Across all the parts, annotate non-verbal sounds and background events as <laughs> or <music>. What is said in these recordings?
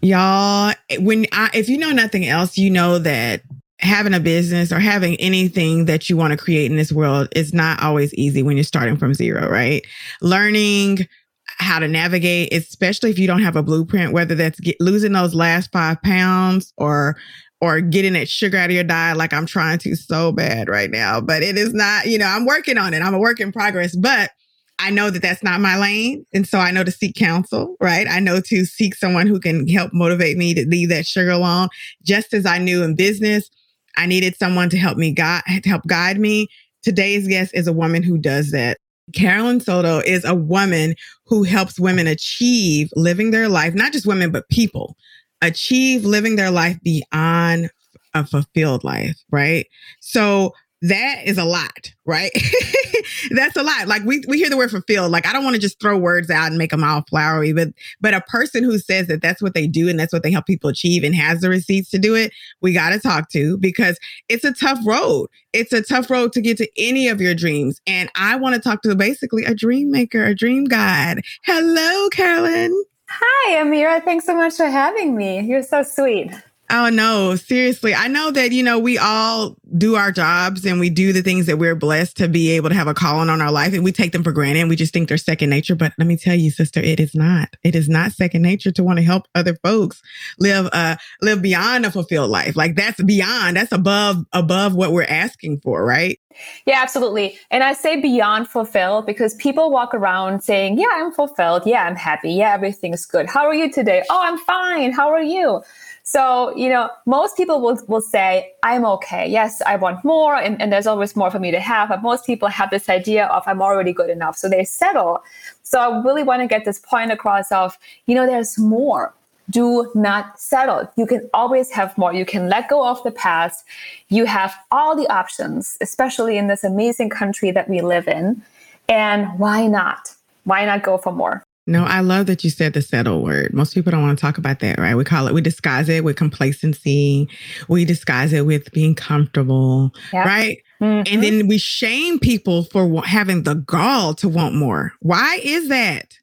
Y'all, when I, if you know nothing else, you know that having a business or having anything that you want to create in this world is not always easy when you're starting from zero, right? Learning how to navigate, especially if you don't have a blueprint, whether that's get, losing those last five pounds or or getting that sugar out of your diet like I'm trying to so bad right now. But it is not, you know, I'm working on it. I'm a work in progress, but I know that that's not my lane. And so I know to seek counsel, right? I know to seek someone who can help motivate me to leave that sugar alone. Just as I knew in business, I needed someone to help me guide, to help guide me. Today's guest is a woman who does that. Carolin Soldo is a woman who helps women achieve living their life, not just women, but people achieve living their life beyond a fulfilled life, right? So that is a lot, right? <laughs> That's a lot. Like we, we hear the word fulfilled. Like I don't want to just throw words out and make them all flowery, but but a person who says that that's what they do and that's what they help people achieve and has the receipts to do it, we got to talk to because it's a tough road. It's a tough road to get to any of your dreams. And I want to talk to basically a dream maker, a dream guide. Hello, Carolin. Hi, Amira. Thanks so much for having me. You're so sweet. Oh no, seriously. I know that, you know, we all do our jobs and we do the things that we're blessed to be able to have a calling on our life and we take them for granted and we just think they're second nature. But let me tell you, sister, it is not. It is not second nature to want to help other folks live uh live beyond a fulfilled life. Like that's beyond, that's above above what we're asking for, right? Yeah, absolutely. And I say beyond fulfilled because people walk around saying, Yeah, I'm fulfilled. Yeah, I'm happy. Yeah, everything's good. How are you today? Oh, I'm fine. How are you? So, you know, most people will, will say, I'm okay. Yes, I want more, and, and there's always more for me to have. But most people have this idea of, I'm already good enough. So they settle. So I really want to get this point across of, you know, there's more. Do not settle. You can always have more. You can let go of the past. You have all the options, especially in this amazing country that we live in. And why not? Why not go for more? No, I love that you said the settle word. Most people don't want to talk about that, right? We call it, we disguise it with complacency. We disguise it with being comfortable, yep. right? Mm-hmm. And then we shame people for having the gall to want more. Why is that?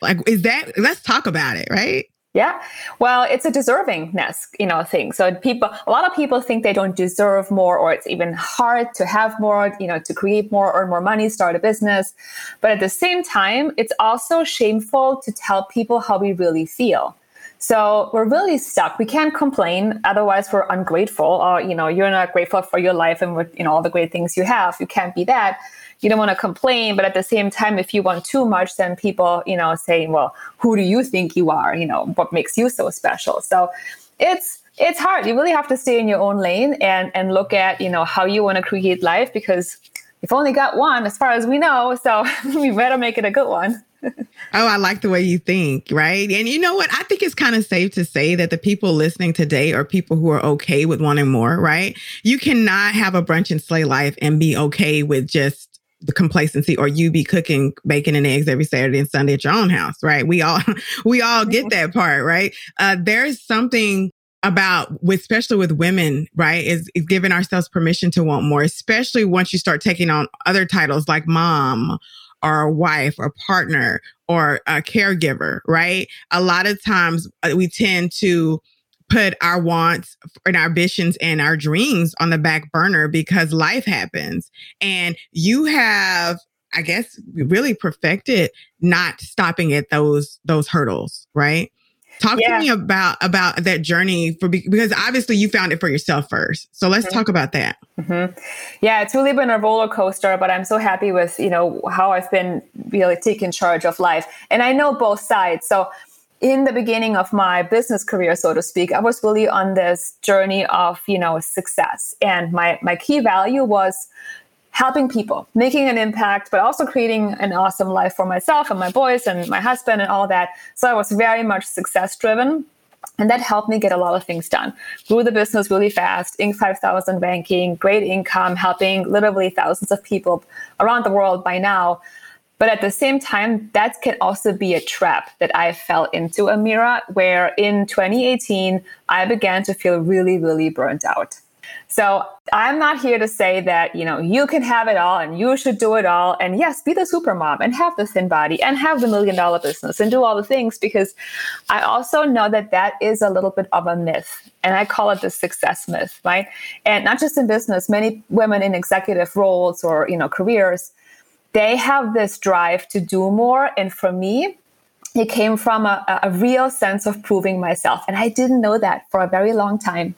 Like, is that, let's talk about it, right? Yeah. Well, it's a deservingness, you know, thing. So people, a lot of people think they don't deserve more, or it's even hard to have more, you know, to create more, earn more money, start a business. But at the same time, it's also shameful to tell people how we really feel. So we're really stuck. We can't complain, otherwise we're ungrateful. Or you know, you're not grateful for your life and with, you know all the great things you have. You can't be that you don't want to complain but at the same time if you want too much then people you know saying well who do you think you are you know what makes you so special so it's it's hard you really have to stay in your own lane and and look at you know how you want to create life because you've only got one as far as we know so <laughs> we better make it a good one <laughs> oh, I like the way you think, right? And you know what? I think it's kind of safe to say that the people listening today are people who are okay with wanting more, right? You cannot have a brunch and slay life and be okay with just the complacency or you be cooking bacon and eggs every Saturday and Sunday at your own house, right? We all <laughs> we all get mm-hmm. that part, right? Uh, there's something about with especially with women right is, is giving ourselves permission to want more especially once you start taking on other titles like mom or wife or partner or a caregiver right a lot of times uh, we tend to put our wants and our ambitions and our dreams on the back burner because life happens. And you have, I guess, really perfected not stopping at those those hurdles, right? Talk yeah. to me about about that journey for because obviously you found it for yourself first. So let's mm-hmm. talk about that. Mm-hmm. Yeah, it's really been a roller coaster, but I'm so happy with you know how I've been really taking charge of life, and I know both sides. So in the beginning of my business career, so to speak, I was really on this journey of, you know, success. And my, my key value was helping people, making an impact, but also creating an awesome life for myself and my boys and my husband and all that. So I was very much success driven. And that helped me get a lot of things done. Grew the business really fast, Inc. 5000 ranking, great income, helping literally thousands of people around the world by now. But at the same time, that can also be a trap that I fell into, Amira, where in 2018, I began to feel really, really burnt out. So I'm not here to say that, you know, you can have it all and you should do it all. And yes, be the super mom and have the thin body and have the million dollar business and do all the things because I also know that that is a little bit of a myth. And I call it the success myth, right? And not just in business, many women in executive roles or, you know, careers, they have this drive to do more. And for me, it came from a, a real sense of proving myself. And I didn't know that for a very long time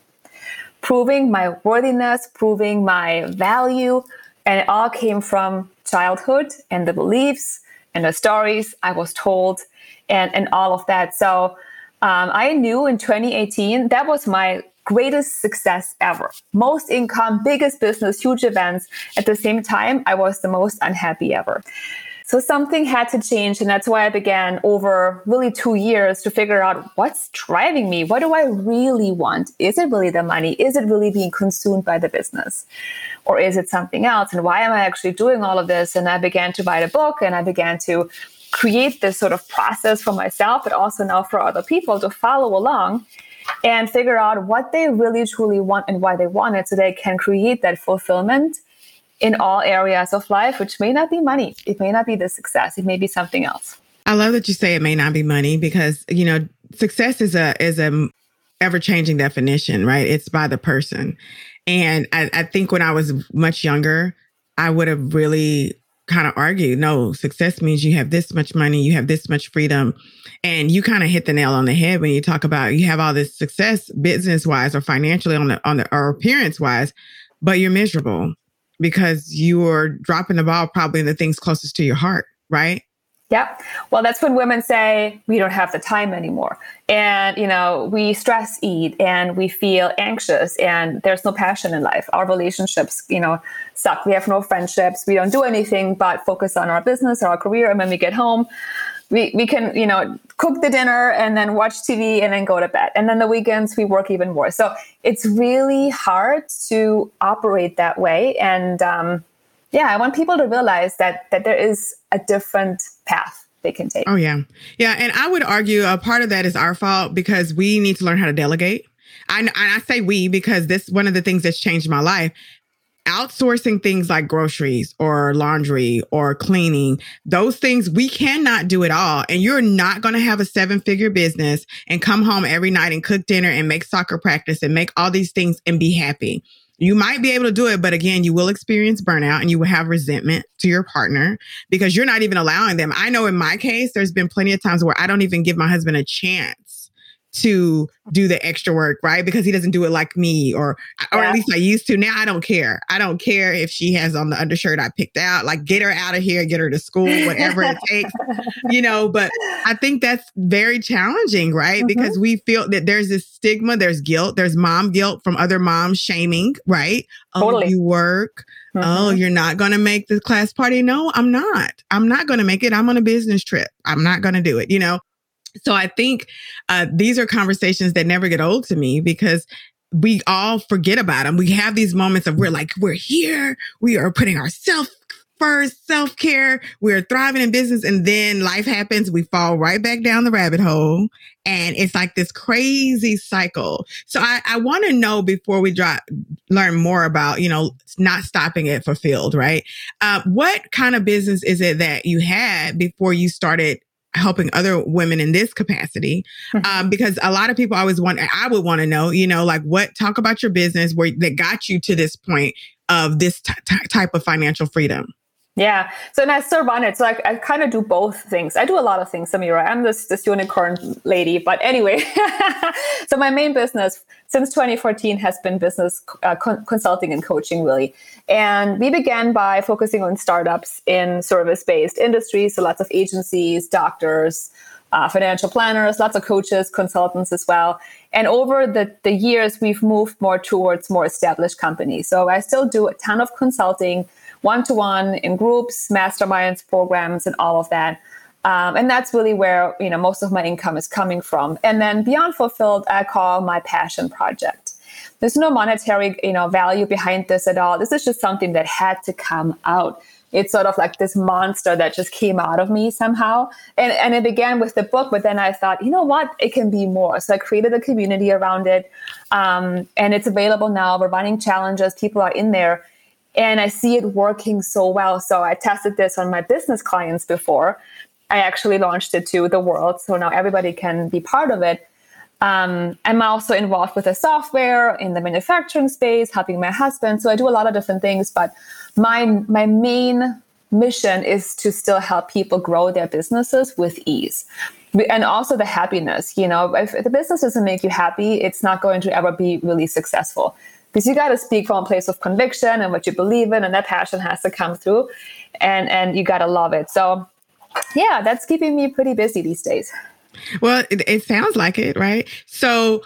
proving my worthiness, proving my value. And it all came from childhood and the beliefs and the stories I was told and, and all of that. So um, I knew in 2018 that was my greatest success ever. Most income, biggest business, huge events. At the same time, I was the most unhappy ever. So something had to change. And that's why I began over really two years to figure out what's driving me. What do I really want? Is it really the money? Is it really being consumed by the business? Or is it something else? And why am I actually doing all of this? And I began to write a book and I began to create this sort of process for myself, but also now for other people to follow along and figure out what they really truly want and why they want it so they can create that fulfillment in all areas of life, which may not be money. It may not be the success. It may be something else. I love that you say it may not be money because, you know, success is a is a ever changing definition, right? It's by the person. And I, I think when I was much younger, I would have really kind of argued, no, success means you have this much money, you have this much freedom. And you kind of hit the nail on the head when you talk about you have all this success business wise or financially on the on the or appearance wise, but you're miserable because you are dropping the ball probably in the things closest to your heart, right? Yep. Well, that's when women say we don't have the time anymore. And, you know, we stress eat and we feel anxious and there's no passion in life. Our relationships, you know, suck. We have no friendships. We don't do anything but focus on our business or our career. And when we get home, we, we can, you know, cook the dinner and then watch TV and then go to bed. And then the weekends we work even more. So it's really hard to operate that way. And um, yeah, I want people to realize that that there is a different path they can take. Oh yeah, yeah. And I would argue a part of that is our fault because we need to learn how to delegate. I, and I say we because this one of the things that's changed my life outsourcing things like groceries or laundry or cleaning, those things we cannot do at all. And you're not going to have a seven figure business and come home every night and cook dinner and make soccer practice and make all these things and be happy. You might be able to do it, but again, you will experience burnout and you will have resentment to your partner because you're not even allowing them. I know in my case, there's been plenty of times where I don't even give my husband a chance to do the extra work, right? Because he doesn't do it like me, or or yeah. at least I used to. Now I don't care. I don't care if she has on the undershirt I picked out. Like get her out of here, get her to school, whatever it <laughs> takes, you know. But I think that's very challenging, right? Mm-hmm. Because we feel that there's this stigma, there's guilt, there's mom guilt from other moms shaming, right? Oh, totally. Oh, you work. Oh, mm-hmm. Oh, you're not going to make the class party. No, I'm not. I'm not going to make it. I'm on a business trip. I'm not going to do it. You know, so I think uh, these are conversations that never get old to me because we all forget about them. We have these moments of we're like, we're here, we are putting ourselves first, self care, we're thriving in business, and then life happens. We fall right back down the rabbit hole. And it's like this crazy cycle. So I, I want to know before we drop, learn more about, you know, not stopping at fulfilled, right? Uh, what kind of business is it that you had before you started helping other women in this capacity mm-hmm. um, because a lot of people always want i would want to know you know like what talk about your business where that got you to this point of this t- t- type of financial freedom yeah. So and I still run it. So I, I kind of do both things. I do a lot of things, Samira. I'm this this unicorn lady. But anyway, <laughs> so my main business since 2014 has been business uh, con- consulting and coaching, really. And we began by focusing on startups in service-based industries. So lots of agencies, doctors, uh, financial planners, lots of coaches, consultants as well. And over the, the years, we've moved more towards more established companies. So I still do a ton of consulting one to one in groups, masterminds, programs, and all of that. Um, and that's really where you know most of my income is coming from. And then beyond fulfilled, I call my passion project. There's no monetary you know value behind this at all. This is just something that had to come out. It's sort of like this monster that just came out of me somehow. And and it began with the book, but then I thought, you know what, it can be more. So I created a community around it, um, and it's available now. We're running challenges. People are in there and I see it working so well. So I tested this on my business clients before. I actually launched it to the world. So now everybody can be part of it. Um, I'm also involved with the software in the manufacturing space, helping my husband. So I do a lot of different things, but my my main mission is to still help people grow their businesses with ease and also the happiness you know if the business doesn't make you happy it's not going to ever be really successful because you got to speak from a place of conviction and what you believe in and that passion has to come through and and you got to love it so yeah, that's keeping me pretty busy these days. Well, it, it sounds like it, right? So,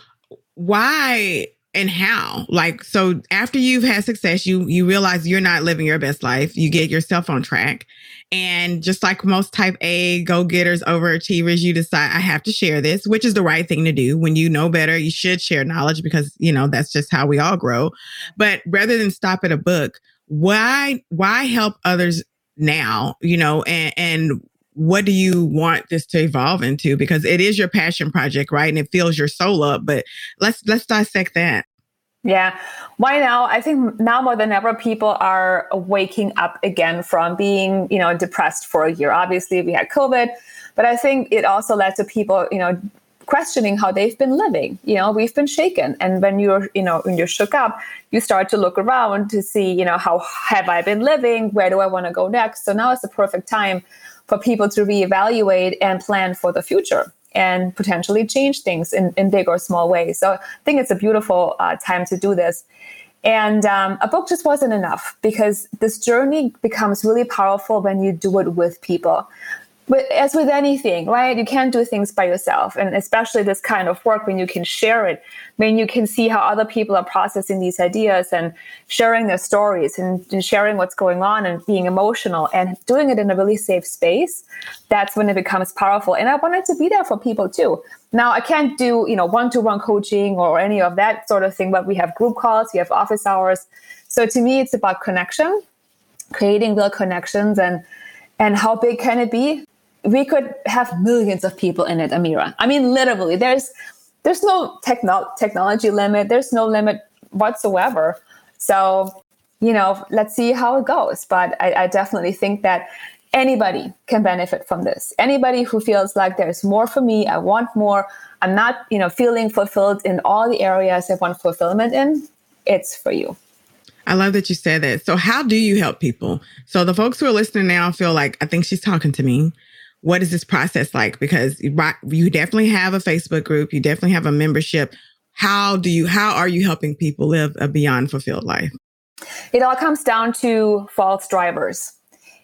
why and how like so after you've had success you you realize you're not living your best life you get yourself on track and just like most type a go-getters overachievers you decide i have to share this which is the right thing to do. When you know better you should share knowledge because you know that's just how we all grow. But rather than stop at a book why why help others now you know and and what do you want this to evolve into? Because it is your passion project right? And it fills your soul up but let's let's dissect that yeah. Why now? I think now more than ever people are waking up again from being you know depressed for a year. Obviously we had covid but i think it also led to people you know questioning how they've been living. You know we've been shaken. And when you're you know when you're shook up you start to look around to see you know how have i been living? Where do i want to go next? So now is the perfect time for people to reevaluate and plan for the future and potentially change things in, in big or small ways. So I think it's a beautiful uh, time to do this. And um, a book just wasn't enough because this journey becomes really powerful when you do it with people but as with anything, right? You can't do things by yourself. And especially this kind of work when you can share it, when you can see how other people are processing these ideas and sharing their stories and, and sharing what's going on and being emotional and doing it in a really safe space, that's when it becomes powerful. And I wanted to be there for people too. Now I can't do, you know, one-to-one coaching or any of that sort of thing, but we have group calls, we have office hours. So to me, it's about connection, creating real connections and and how big can it be? We could have millions of people in it, Amira. I mean, literally, there's there's no techno- technology limit. There's no limit whatsoever. So, you know, let's see how it goes. But I, I definitely think that anybody can benefit from this. Anybody who feels like there's more for me, I want more. I'm not, you know, feeling fulfilled in all the areas I want fulfillment in. It's for you. I love that you said that. So, how do you help people? So, the folks who are listening now feel like, I think she's talking to me what is this process like? Because you definitely have a Facebook group, you definitely have a membership. How do you, how are you helping people live a beyond fulfilled life? It all comes down to false drivers.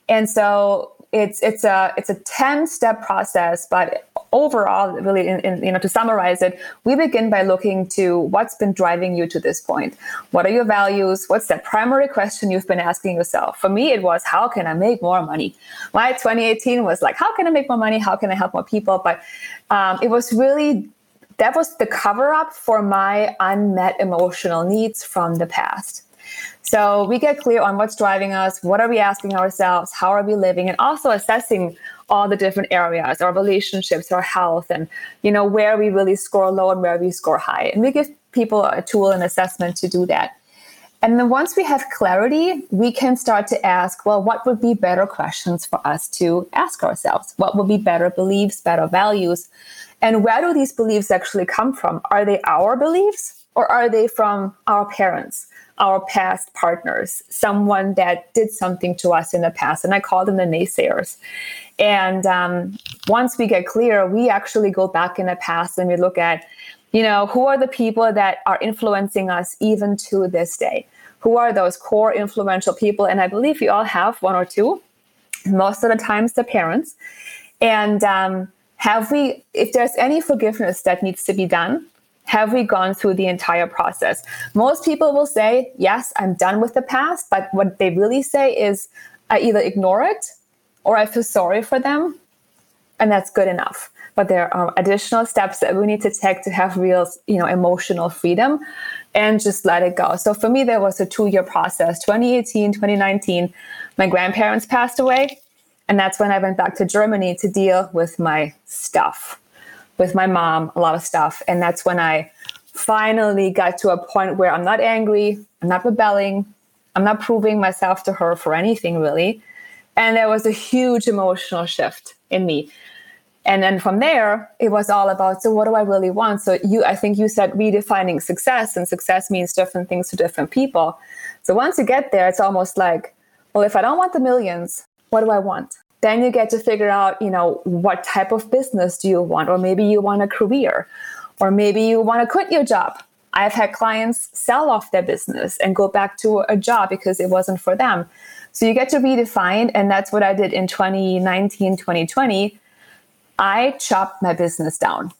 And so it's it's a it's a 10 step process but overall really in, in, you know to summarize it we begin by looking to what's been driving you to this point. What are your values? What's that primary question you've been asking yourself? For me it was how can i make more money? My 2018 was like how can i make more money? How can i help more people? But um, it was really that was the cover up for my unmet emotional needs from the past. So we get clear on what's driving us, what are we asking ourselves, how are we living, and also assessing all the different areas, our relationships, our health, and you know where we really score low and where we score high. And we give people a tool and assessment to do that. And then once we have clarity, we can start to ask, well, what would be better questions for us to ask ourselves? What would be better beliefs, better values? And where do these beliefs actually come from? Are they our beliefs or are they from our parents? our past partners, someone that did something to us in the past. And I call them the naysayers. And um, once we get clear, we actually go back in the past and we look at, you know, who are the people that are influencing us even to this day? Who are those core influential people? And I believe we all have one or two, most of the times the parents. And um, have we, if there's any forgiveness that needs to be done, have we gone through the entire process? Most people will say, Yes, I'm done with the past. But what they really say is, I either ignore it or I feel sorry for them and that's good enough. But there are additional steps that we need to take to have real, you know, emotional freedom and just let it go. So for me, there was a two year process 2018, 2019. My grandparents passed away. And that's when I went back to Germany to deal with my stuff, with my mom, a lot of stuff. And that's when I finally got to a point where I'm not angry, I'm not rebelling, I'm not proving myself to her for anything really. And there was a huge emotional shift in me. And then from there, it was all about so what do I really want? So you I think you said redefining success and success means different things to different people. So once you get there, it's almost like, well, if I don't want the millions, what do I want? Then you get to figure out, you know, what type of business do you want? Or maybe you want a career, or maybe you want to quit your job. I've had clients sell off their business and go back to a job because it wasn't for them. So you get to redefine, and that's what I did in 2019, 2020. I chopped my business down.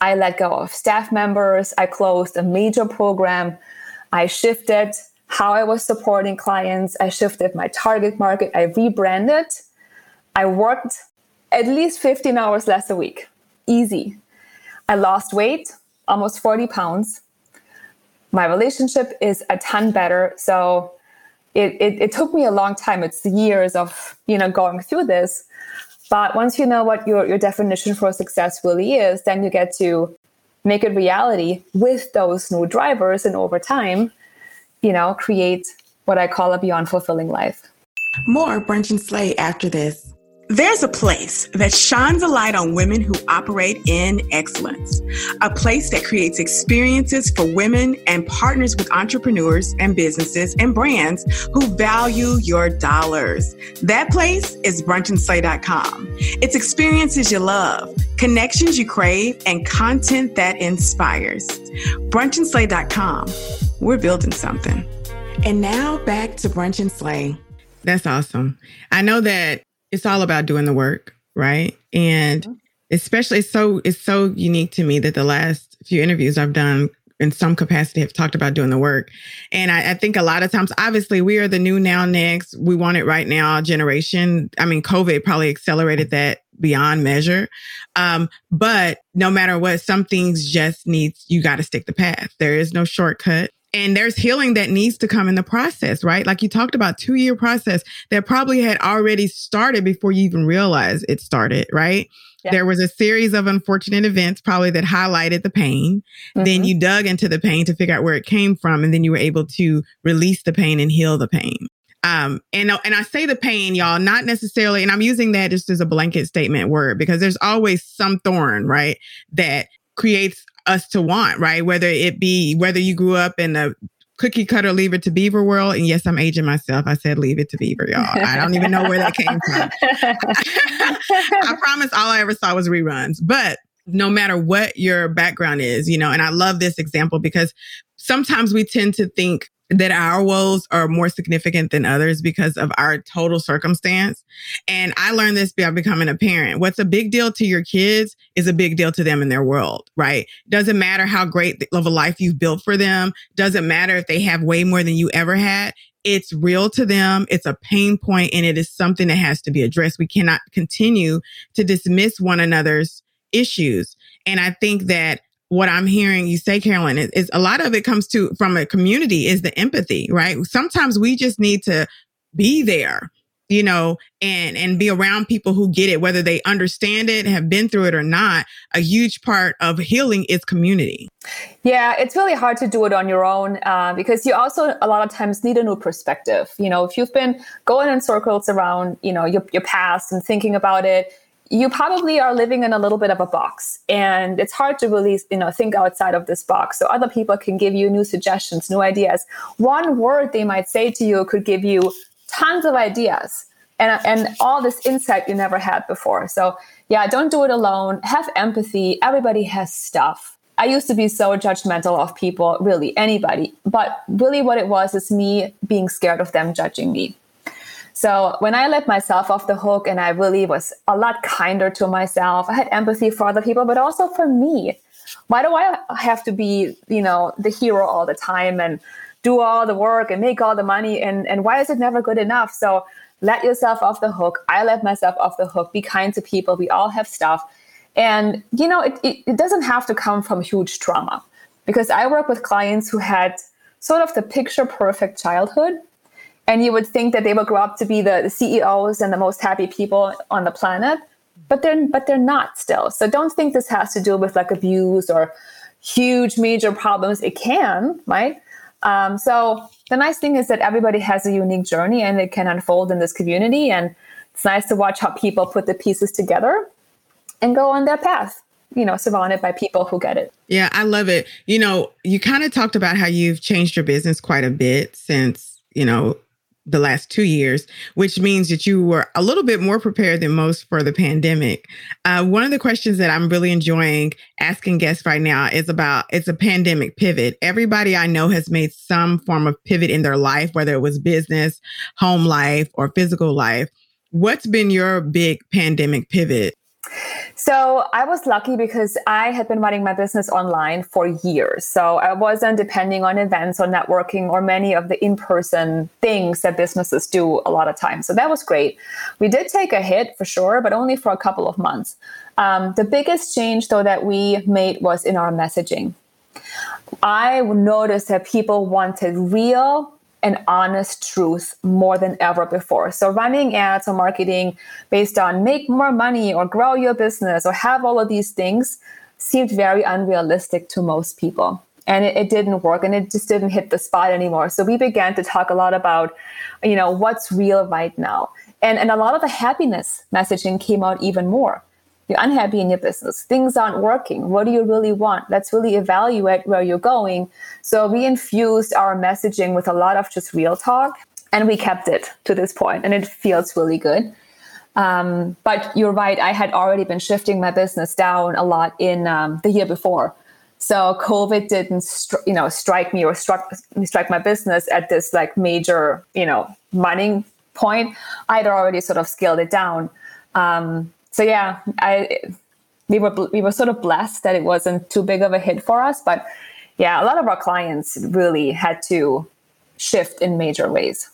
I let go of staff members. I closed a major program. I shifted how I was supporting clients. I shifted my target market. I rebranded. I worked at least 15 hours less a week. Easy. I lost weight, almost 40 pounds. My relationship is a ton better. So it, it, it took me a long time. It's years of, you know, going through this. But once you know what your, your definition for success really is, then you get to make it reality with those new drivers. And over time, you know, create what I call a beyond fulfilling life. More brunch and slay after this. There's a place that shines a light on women who operate in excellence, a place that creates experiences for women and partners with entrepreneurs and businesses and brands who value your dollars. That place is brunchandslay.com. It's experiences you love, connections you crave, and content that inspires. Brunchandslay.com. We're building something. And now back to Brunch and Slay. That's awesome. I know that it's all about doing the work, right? And especially it's so it's so unique to me that the last few interviews I've done in some capacity have talked about doing the work. And I, I, think a lot of times, obviously, we are the new now next, we want it right now generation. I mean, COVID probably accelerated that beyond measure. Um, but no matter what, some things just needs you got to stick the path. There is no shortcut and there's healing that needs to come in the process, right? Like you talked about two year process that probably had already started before you even realized it started, right? Yeah. There was a series of unfortunate events probably that highlighted the pain. Mm-hmm. Then you dug into the pain to figure out where it came from. And then you were able to release the pain and heal the pain. Um, and, and I say the pain, y'all, not necessarily, and I'm using that just as a blanket statement word because there's always some thorn, right? That creates us to want, right? Whether it be whether you grew up in a cookie cutter leave it to beaver world and yes i'm aging myself. I said leave it to beaver y'all. I don't even know where that came from. <laughs> I promise all i ever saw was reruns. But no matter what your background is you know and i love this example because sometimes we tend to think that our woes are more significant than others because of our total circumstance. And I learned this by becoming a parent. What's a big deal to your kids is a big deal to them in their world, right? Doesn't matter how great of a life you've built for them. Doesn't matter if they have way more than you ever had. It's real to them. It's a pain point and it is something that has to be addressed. We cannot continue to dismiss one another's issues. And I think that what I'm hearing you say, Carolin, is, is, a lot of it comes to from a community is the empathy, right? Sometimes we just need to be there, you know, and and be around people who get it, whether they understand it, have been through it or not. A huge part of healing is community. Yeah, it's really hard to do it on your own uh, because you also a lot of times need a new perspective. You know, if you've been going in circles around, you know, your your past and thinking about it you probably are living in a little bit of a box and it's hard to really you know think outside of this box. So other people can give you new suggestions new ideas. One word they might say to you could give you tons of ideas and, and all this insight you never had before. So yeah don't do it alone. Have empathy. Everybody has stuff. I used to be so judgmental of people really anybody but really what it was is me being scared of them judging me so when I let myself off the hook and I really was a lot kinder to myself, I had empathy for other people, but also for me. Why do I have to be, you know, the hero all the time and do all the work and make all the money? And, and why is it never good enough? So let yourself off the hook. I let myself off the hook. Be kind to people. We all have stuff. And, you know, it, it, it doesn't have to come from huge trauma because I work with clients who had sort of the picture perfect childhood. And you would think that they would grow up to be the, the CEOs and the most happy people on the planet, but they're but they're not still. So don't think this has to do with like abuse or huge major problems. It can, right? Um, so the nice thing is that everybody has a unique journey and it can unfold in this community. And it's nice to watch how people put the pieces together and go on their path, you know, surrounded by people who get it. Yeah, I love it. You know, you kind of talked about how you've changed your business quite a bit since, you know, the last two years, which means that you were a little bit more prepared than most for the pandemic. Uh, one of the questions that I'm really enjoying asking guests right now is about it's a pandemic pivot. Everybody I know has made some form of pivot in their life, whether it was business, home life, or physical life. What's been your big pandemic pivot? So I was lucky because I had been running my business online for years. So I wasn't depending on events or networking or many of the in person things that businesses do a lot of times. So that was great. We did take a hit for sure, but only for a couple of months. Um, the biggest change, though, that we made was in our messaging. I noticed that people wanted real and honest truth more than ever before. So running ads or marketing based on make more money or grow your business or have all of these things seemed very unrealistic to most people. And it, it, didn't work and it just didn't hit the spot anymore. So we began to talk a lot about, you know, what's real right now. And, and a lot of the happiness messaging came out even more you're unhappy in your business. Things aren't working. What do you really want? Let's really evaluate where you're going. So we infused our messaging with a lot of just real talk and we kept it to this point and it feels really good. Um, but you're right i had already been shifting my business down a lot in um, the year before. So covid didn't stri- you know strike me or struck strike my business at this like major you know mining point. I'd already sort of scaled it down. Um, so yeah, I we were we were sort of blessed that it wasn't too big of a hit for us, but yeah, a lot of our clients really had to shift in major ways.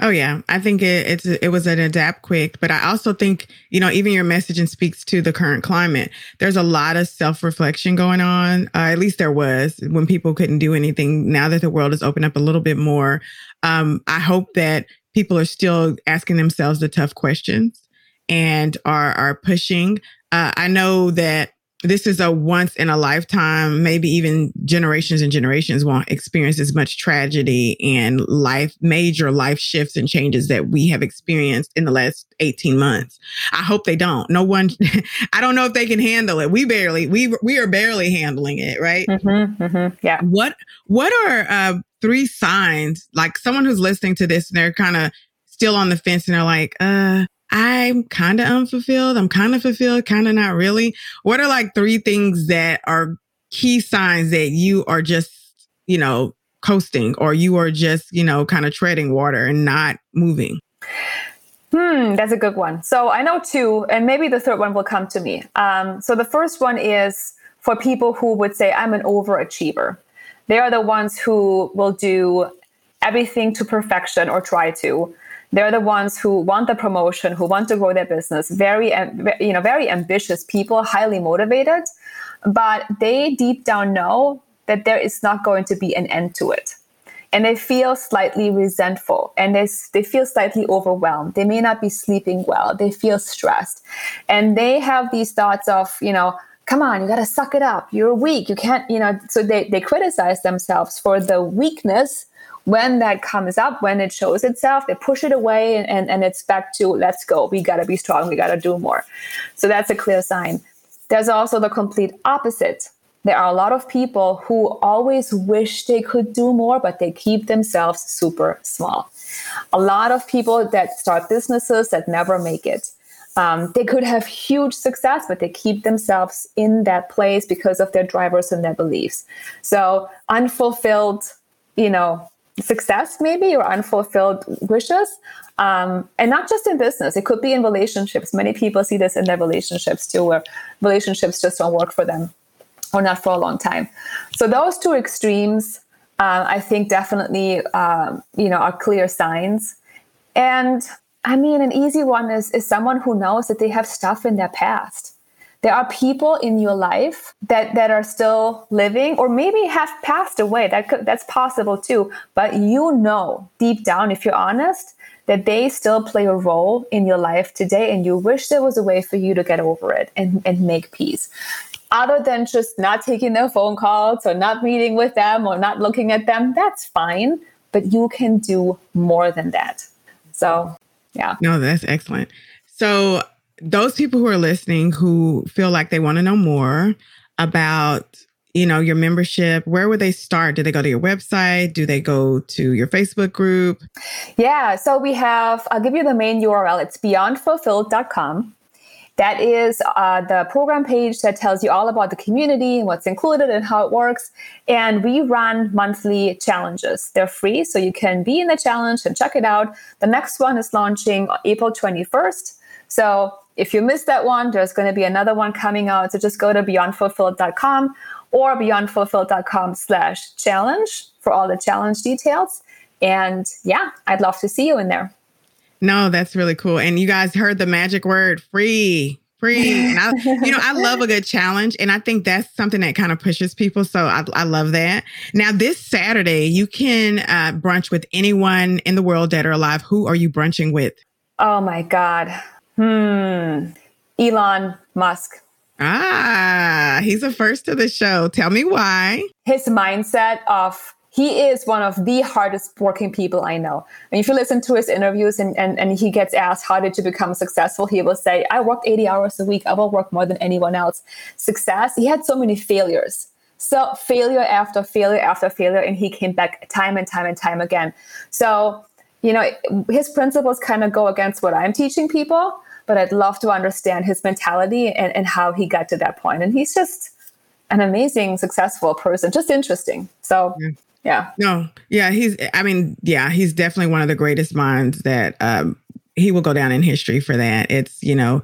Oh yeah, I think it, it was an adapt quick, but I also think you know even your messaging speaks to the current climate. There's a lot of self reflection going on. Uh, at least there was when people couldn't do anything. Now that the world has opened up a little bit more, um, I hope that people are still asking themselves the tough questions and are are pushing. Uh, I know that this is a once in a lifetime, maybe even generations and generations won't experience as much tragedy and life, major life shifts and changes that we have experienced in the last 18 months. I hope they don't. No one, <laughs> I don't know if they can handle it. We barely, we, we are barely handling it, right? Mm-hmm, mm-hmm, yeah. What, what are uh, three signs, like someone who's listening to this and they're kind of still on the fence and they're like, uh, I'm kind of unfulfilled. I'm kind of fulfilled, kind of not really. What are like three things that are key signs that you are just, you know, coasting or you are just, you know, kind of treading water and not moving? Hmm, that's a good one. So I know two, and maybe the third one will come to me. Um, so the first one is for people who would say, I'm an overachiever. They are the ones who will do everything to perfection or try to they're the ones who want the promotion who want to grow their business. Very you know very ambitious people highly motivated but they deep down know that there is not going to be an end to it. And they feel slightly resentful and they, they feel slightly overwhelmed. They may not be sleeping well. They feel stressed. And they have these thoughts of you know come on you got to suck it up. You're weak. You can't you know. So they, they criticize themselves for the weakness when that comes up, when it shows itself, they push it away and, and, and it's back to let's go. We got to be strong. We got to do more. So that's a clear sign. There's also the complete opposite. There are a lot of people who always wish they could do more, but they keep themselves super small. A lot of people that start businesses that never make it. Um, they could have huge success, but they keep themselves in that place because of their drivers and their beliefs. So unfulfilled, you know, success maybe or unfulfilled wishes. Um, and not just in business. It could be in relationships. Many people see this in their relationships too where relationships just don't work for them or not for a long time. So those two extremes uh, i think definitely um, you know are clear signs. And I mean, an easy one is, is someone who knows that they have stuff in their past. There are people in your life that, that are still living or maybe have passed away. That could, that's possible too. But you know deep down, if you're honest, that they still play a role in your life today and you wish there was a way for you to get over it and, and make peace other than just not taking their phone calls or not meeting with them or not looking at them, that's fine. But you can do more than that. So, yeah. No, that's excellent. So, those people who are listening who feel like they want to know more about you know your membership where would they start do they go to your website do they go to your facebook group yeah so we have i'll give you the main url it's beyondfulfilled.com that is uh, the program page that tells you all about the community and what's included and how it works. And we run monthly challenges. They're free, so you can be in the challenge and check it out. The next one is launching April 21st. So if you missed that one, there's going to be another one coming out. So just go to beyondfulfilled.com or beyondfulfilled.com slash challenge for all the challenge details. And yeah, I'd love to see you in there. No, that's really cool. And you guys heard the magic word free. Free. I, you know, I love a good challenge. And I think that's something that kind of pushes people. So I, I love that. Now, this Saturday, you can uh, brunch with anyone in the world dead or alive. Who are you brunching with? Oh my God. Hmm. Elon Musk. Ah, he's a first to the show. Tell me why. His mindset of he is one of the hardest working people I know. And if you listen to his interviews and, and, and he gets asked, How did you become successful? He will say, I worked 80 hours a week. I will work more than anyone else. Success, he had so many failures. So, failure after failure after failure. And he came back time and time and time again. So, you know, his principles kind of go against what I'm teaching people, but I'd love to understand his mentality and, and how he got to that point. And he's just, an amazing, successful person, just interesting. So, yeah yeah. No, yeah, he's, I mean, yeah, he's definitely one of the greatest minds that um, he will go down in history for that. It's, you know,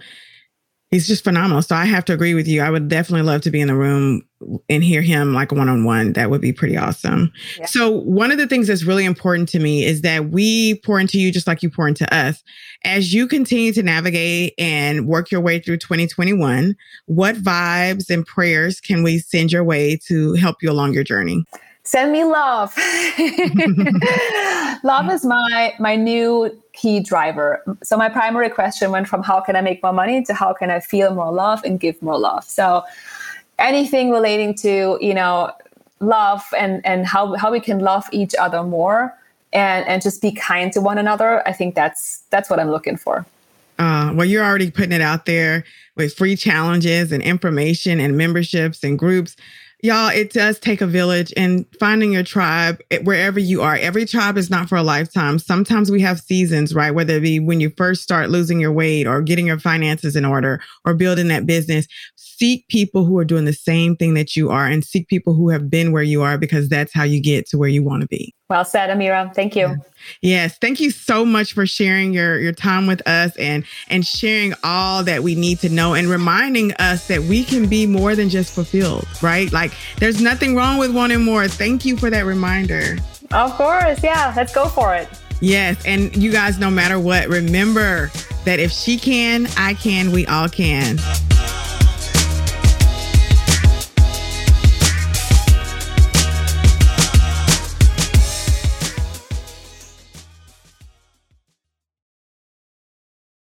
he's just phenomenal. So I have to agree with you. I would definitely love to be in the room and hear him like one on one. That would be pretty awesome. Yeah. So one of the things that's really important to me is that we pour into you just like you pour into us. As you continue to navigate and work your way through 2021, what vibes and prayers can we send your way to help you along your journey? Send me love. <laughs> <laughs> love is my my new key driver. So my primary question went from how can I make more money to how can I feel more love and give more love. So anything relating to, you know, love and and how how we can love each other more and and just be kind to one another, I think that's that's what I'm looking for. Uh, well, you're already putting it out there with free challenges and information and memberships and groups. Y'all, it does take a village and finding your tribe eh, wherever you are. Every tribe is not for a lifetime. Sometimes we have seasons, right? Whether it be when you first start losing your weight or getting your finances in order or building that business. Seek people who are doing the same thing that you are and seek people who have been where you are because that's how you get to where you want to be. Well said, Amira. Thank you. Yes, thank you so much for sharing your your time with us and and sharing all that we need to know and reminding us that we can be more than just fulfilled, right? Like there's nothing wrong with wanting more. Thank you for that reminder. Of course. Yeah, let's go for it. Yes, and you guys no matter what, remember that if she can, I can, we all can.